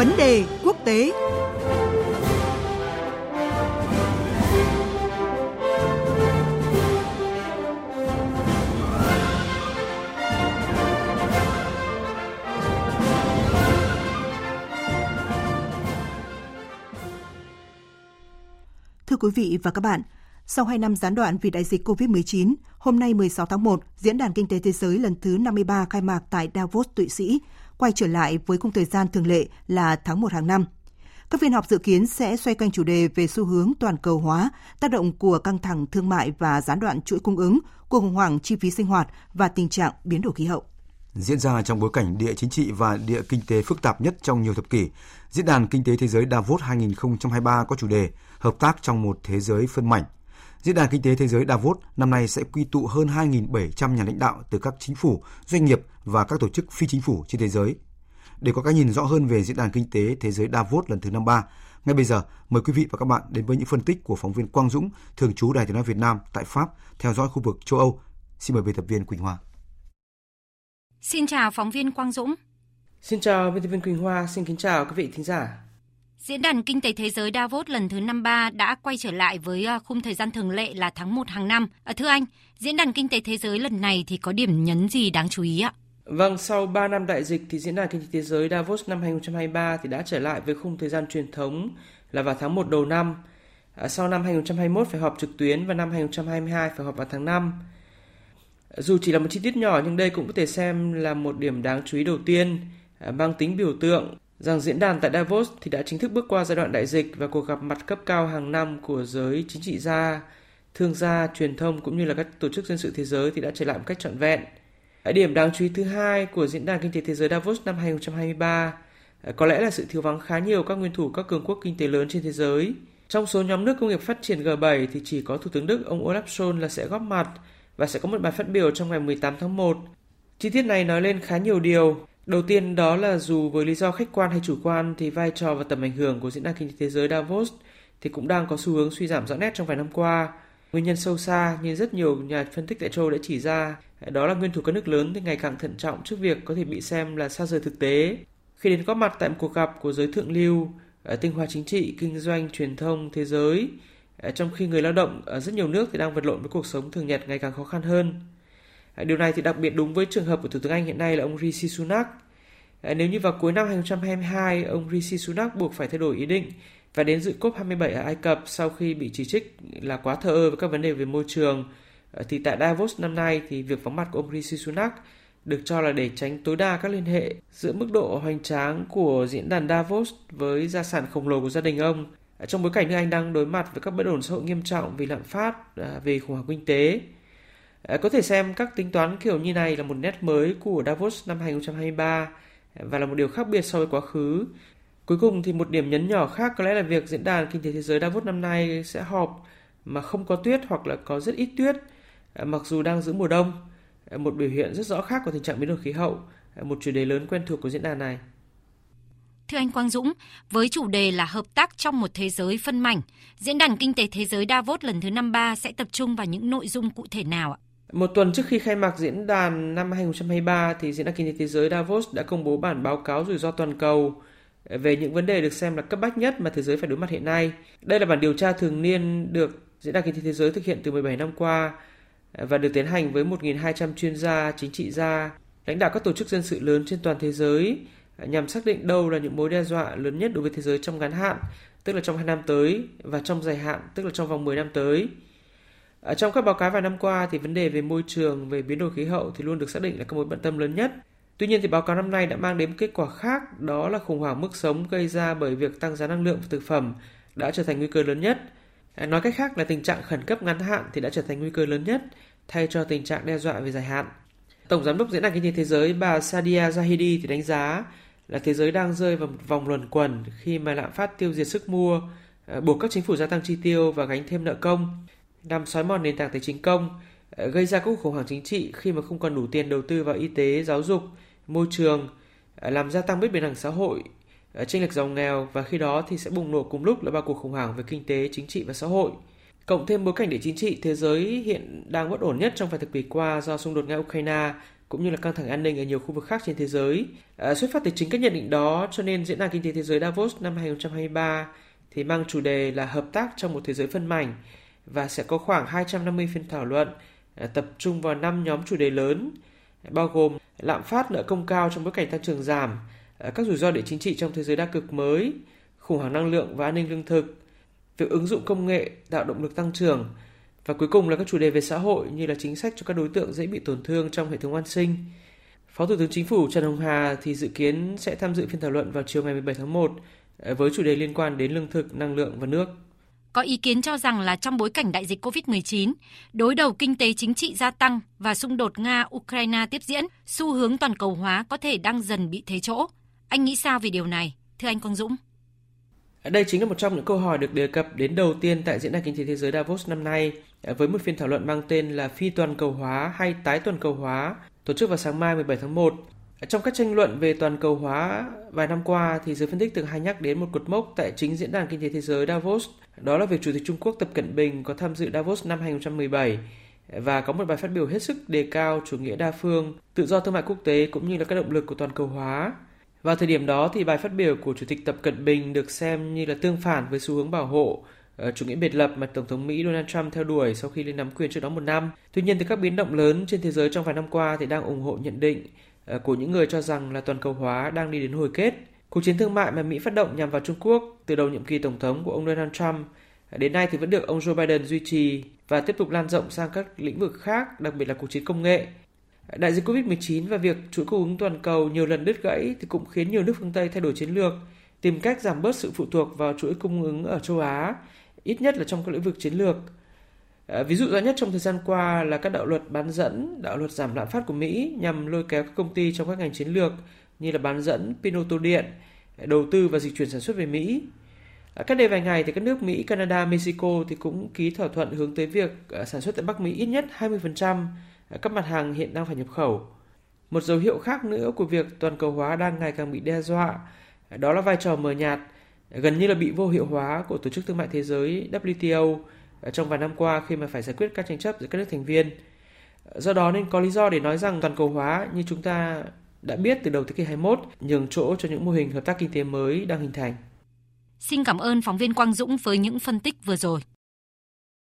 Vấn đề quốc tế. Thưa quý vị và các bạn, sau 2 năm gián đoạn vì đại dịch COVID-19, hôm nay 16 tháng 1, Diễn đàn Kinh tế Thế giới lần thứ 53 khai mạc tại Davos, Thụy Sĩ, quay trở lại với khung thời gian thường lệ là tháng 1 hàng năm. Các phiên họp dự kiến sẽ xoay quanh chủ đề về xu hướng toàn cầu hóa, tác động của căng thẳng thương mại và gián đoạn chuỗi cung ứng, cuộc khủng hoảng chi phí sinh hoạt và tình trạng biến đổi khí hậu. Diễn ra trong bối cảnh địa chính trị và địa kinh tế phức tạp nhất trong nhiều thập kỷ, Diễn đàn Kinh tế Thế giới Davos 2023 có chủ đề Hợp tác trong một thế giới phân mảnh. Diễn đàn Kinh tế Thế giới Davos năm nay sẽ quy tụ hơn 2.700 nhà lãnh đạo từ các chính phủ, doanh nghiệp và các tổ chức phi chính phủ trên thế giới. Để có cái nhìn rõ hơn về Diễn đàn Kinh tế Thế giới Davos lần thứ 53, ngay bây giờ mời quý vị và các bạn đến với những phân tích của phóng viên Quang Dũng, thường trú Đài tiếng nói Việt Nam tại Pháp, theo dõi khu vực châu Âu. Xin mời biên tập viên Quỳnh Hoa. Xin chào phóng viên Quang Dũng. Xin chào biên tập viên Quỳnh Hoa, xin kính chào các vị thính giả. Diễn đàn Kinh tế Thế giới Davos lần thứ 53 đã quay trở lại với ờ, khung thời gian thường lệ là tháng 1 hàng năm. À, thưa anh, Diễn đàn Kinh tế Thế giới lần này thì có điểm nhấn gì đáng chú ý ạ? Vâng, sau 3 năm đại dịch thì Diễn đàn Kinh tế Thế giới Davos năm 2023 thì đã trở lại với khung thời gian truyền thống là vào tháng 1 đầu năm. À, sau năm 2021 phải họp trực tuyến và năm 2022 phải họp vào tháng 5. Dù chỉ là một chi tiết nhỏ nhưng đây cũng có thể xem là một điểm đáng chú ý đầu tiên mang tính biểu tượng rằng diễn đàn tại Davos thì đã chính thức bước qua giai đoạn đại dịch và cuộc gặp mặt cấp cao hàng năm của giới chính trị gia, thương gia, truyền thông cũng như là các tổ chức dân sự thế giới thì đã trở lại một cách trọn vẹn. Điểm đáng chú ý thứ hai của diễn đàn kinh tế thế giới Davos năm 2023 à, có lẽ là sự thiếu vắng khá nhiều các nguyên thủ các cường quốc kinh tế lớn trên thế giới. Trong số nhóm nước công nghiệp phát triển G7 thì chỉ có Thủ tướng Đức ông Olaf Scholz là sẽ góp mặt và sẽ có một bài phát biểu trong ngày 18 tháng 1. Chi tiết này nói lên khá nhiều điều, Đầu tiên đó là dù với lý do khách quan hay chủ quan thì vai trò và tầm ảnh hưởng của diễn đàn kinh tế thế giới Davos thì cũng đang có xu hướng suy giảm rõ nét trong vài năm qua. Nguyên nhân sâu xa như rất nhiều nhà phân tích tại châu đã chỉ ra đó là nguyên thủ các nước lớn thì ngày càng thận trọng trước việc có thể bị xem là xa rời thực tế. Khi đến có mặt tại một cuộc gặp của giới thượng lưu, ờ, tinh hoa chính trị, kinh doanh, truyền thông, thế giới, ờ, trong khi người lao động ở rất nhiều nước thì đang vật lộn với cuộc sống thường nhật ngày càng khó khăn hơn. Điều này thì đặc biệt đúng với trường hợp của Thủ tướng Anh hiện nay là ông Rishi Sunak. Nếu như vào cuối năm 2022, ông Rishi Sunak buộc phải thay đổi ý định và đến dự COP27 ở Ai Cập sau khi bị chỉ trích là quá thờ ơ với các vấn đề về môi trường, ờ, thì tại Davos năm nay thì việc vắng mặt của ông Rishi Sunak được cho là để tránh tối đa các liên hệ giữa mức độ hoành tráng của diễn đàn Davos với gia sản khổng lồ của gia đình ông. Ờ, trong bối cảnh nước Anh đang đối mặt với các bất ổn xã hội nghiêm trọng vì lạm phát, ờ, về khủng hoảng kinh tế. Ờ, có thể xem các tính toán kiểu như này là một nét mới của Davos năm 2023 và là một điều khác biệt so với quá khứ. Cuối cùng thì một điểm nhấn nhỏ khác có lẽ là việc diễn đàn kinh tế thế giới Davos năm nay sẽ họp mà không có tuyết hoặc là có rất ít tuyết ờ, mặc dù đang giữa mùa đông. Ờ, một biểu hiện rất rõ khác của tình trạng biến đổi khí hậu, một chủ đề lớn quen thuộc của diễn đàn này. Thưa anh Quang Dũng, với chủ đề là hợp tác trong một thế giới phân mảnh, Diễn đàn Kinh tế Thế giới Davos lần thứ 53 sẽ tập trung vào những nội dung cụ thể nào ạ? Một tuần trước khi khai mạc diễn đàn năm 2023 thì Diễn đàn Kinh tế Thế giới Davos đã công bố bản báo cáo rủi ro toàn cầu về những vấn đề được xem là cấp bách nhất mà thế giới phải đối mặt hiện nay. Đây là bản điều tra thường niên được Diễn đàn Kinh tế Thế giới thực hiện từ 17 năm qua và được tiến hành với 1.200 chuyên gia, chính trị gia, lãnh đạo các tổ chức dân sự lớn trên toàn thế giới nhằm xác định đâu là những mối đe dọa lớn nhất đối với thế giới trong ngắn hạn, tức là trong 2 năm tới, và trong dài hạn, tức là trong vòng 10 năm tới. Ở trong các báo cáo vài năm qua thì vấn đề về môi trường, về biến đổi khí hậu thì luôn được xác định là các mối bận tâm lớn nhất. Tuy nhiên thì báo cáo năm nay đã mang đến kết quả khác, đó là khủng hoảng mức sống gây ra bởi việc tăng giá năng lượng và thực phẩm đã trở thành nguy cơ lớn nhất. À, nói cách khác là tình trạng khẩn cấp ngắn hạn thì đã trở thành nguy cơ lớn nhất thay cho tình trạng đe dọa về dài hạn. Tổng giám đốc Diễn đàn Kinh tế Thế giới bà Sadia Zahidi thì đánh giá là thế giới đang rơi vào một vòng luẩn quẩn khi mà lạm phát tiêu diệt sức mua, à, buộc các chính phủ gia tăng chi tiêu và gánh thêm nợ công làm xói mòn nền tảng tài chính công, ờ, gây ra các cuộc khủng hoảng chính trị khi mà không còn đủ tiền đầu tư vào y tế, giáo dục, môi trường, ờ, làm gia tăng bất bình đẳng xã hội, ờ, chênh lệch giàu nghèo và khi đó thì sẽ bùng nổ cùng lúc là ba cuộc khủng hoảng về kinh tế, chính trị và xã hội. Cộng thêm bối cảnh địa chính trị thế giới hiện đang bất ổn nhất trong vài thập kỷ qua do xung đột Nga Ukraine cũng như là căng thẳng an ninh ở nhiều khu vực khác trên thế giới. À, xuất phát từ chính các nhận định đó, cho nên Diễn đàn Kinh tế Thế giới Davos năm 2023 thì mang chủ đề là hợp tác trong một thế giới phân mảnh và sẽ có khoảng 250 phiên thảo luận à, tập trung vào 5 nhóm chủ đề lớn bao gồm lạm phát nợ công cao trong bối cảnh tăng trưởng giảm, à, các rủi ro địa chính trị trong thế giới đa cực mới, khủng hoảng năng lượng và an ninh lương thực, việc ứng dụng công nghệ tạo động lực tăng trưởng và cuối cùng là các chủ đề về xã hội như là chính sách cho các đối tượng dễ bị tổn thương trong hệ thống an sinh. Phó Thủ tướng Chính phủ Trần Hồng Hà thì dự kiến sẽ tham dự phiên thảo luận vào chiều ngày 17 tháng 1 à, với chủ đề liên quan đến lương thực, năng lượng và nước. Có ý kiến cho rằng là trong bối cảnh đại dịch COVID-19, đối đầu kinh tế chính trị gia tăng và xung đột Nga-Ukraine tiếp diễn, xu hướng toàn cầu hóa có thể đang dần bị thế chỗ. Anh nghĩ sao về điều này? Thưa anh Quang Dũng. Đây chính là một trong những câu hỏi được đề cập đến đầu tiên tại Diễn đàn Kinh tế Thế giới Davos năm nay với một phiên thảo luận mang tên là phi toàn cầu hóa hay tái toàn cầu hóa tổ chức vào sáng mai 17 tháng 1 trong các tranh luận về toàn cầu hóa vài năm qua thì giới phân tích từng hay nhắc đến một cột mốc tại chính diễn đàn kinh tế thế giới Davos, đó là việc Chủ tịch Trung Quốc Tập Cận Bình có tham dự Davos năm 2017 và có một bài phát biểu hết sức đề cao chủ nghĩa đa phương, tự do thương mại quốc tế cũng như là các động lực của toàn cầu hóa. Vào thời điểm đó thì bài phát biểu của Chủ tịch Tập Cận Bình được xem như là tương phản với xu hướng bảo hộ ờ, chủ nghĩa biệt lập mà Tổng thống Mỹ Donald Trump theo đuổi sau khi lên nắm quyền trước đó một năm. Tuy nhiên thì các biến động lớn trên thế giới trong vài năm qua thì đang ủng hộ nhận định Ờ, của những người cho rằng là toàn cầu hóa đang đi đến hồi kết. Cuộc chiến thương mại mà Mỹ phát động nhằm vào Trung Quốc từ đầu nhiệm kỳ tổng thống của ông Donald Trump ờ, đến nay thì vẫn được ông Joe Biden duy trì và tiếp tục lan rộng sang các lĩnh vực khác, đặc biệt là cuộc chiến công nghệ. Ờ, đại dịch Covid-19 và việc chuỗi cung ứng toàn cầu nhiều lần đứt gãy thì cũng khiến nhiều nước phương Tây thay đổi chiến lược, tìm cách giảm bớt sự phụ thuộc vào chuỗi cung ứng ở châu Á, ít nhất là trong các lĩnh vực chiến lược. Ờ, ví dụ rõ nhất trong thời gian qua là các đạo luật bán dẫn, đạo luật giảm lạm phát của Mỹ nhằm lôi kéo các công ty trong các ngành chiến lược như là bán dẫn, pin ô tô điện, đầu tư và dịch chuyển sản xuất về Mỹ. Ờ, cách đây vài ngày thì các nước Mỹ, Canada, Mexico thì cũng ký thỏa thuận hướng tới việc ờ, sản xuất tại Bắc Mỹ ít nhất 20% các mặt hàng hiện đang phải nhập khẩu. Một dấu hiệu khác nữa của việc toàn cầu hóa đang ngày càng bị đe dọa đó là vai trò mờ nhạt, gần như là bị vô hiệu hóa của Tổ chức Thương mại Thế giới WTO Ờ, trong vài năm qua khi mà phải giải quyết các tranh chấp giữa các nước thành viên. Ờ, do đó nên có lý do để nói rằng toàn cầu hóa như chúng ta đã biết từ đầu thế kỷ 21 nhường chỗ cho những mô hình hợp tác kinh tế mới đang hình thành. Xin cảm ơn phóng viên Quang Dũng với những phân tích vừa rồi.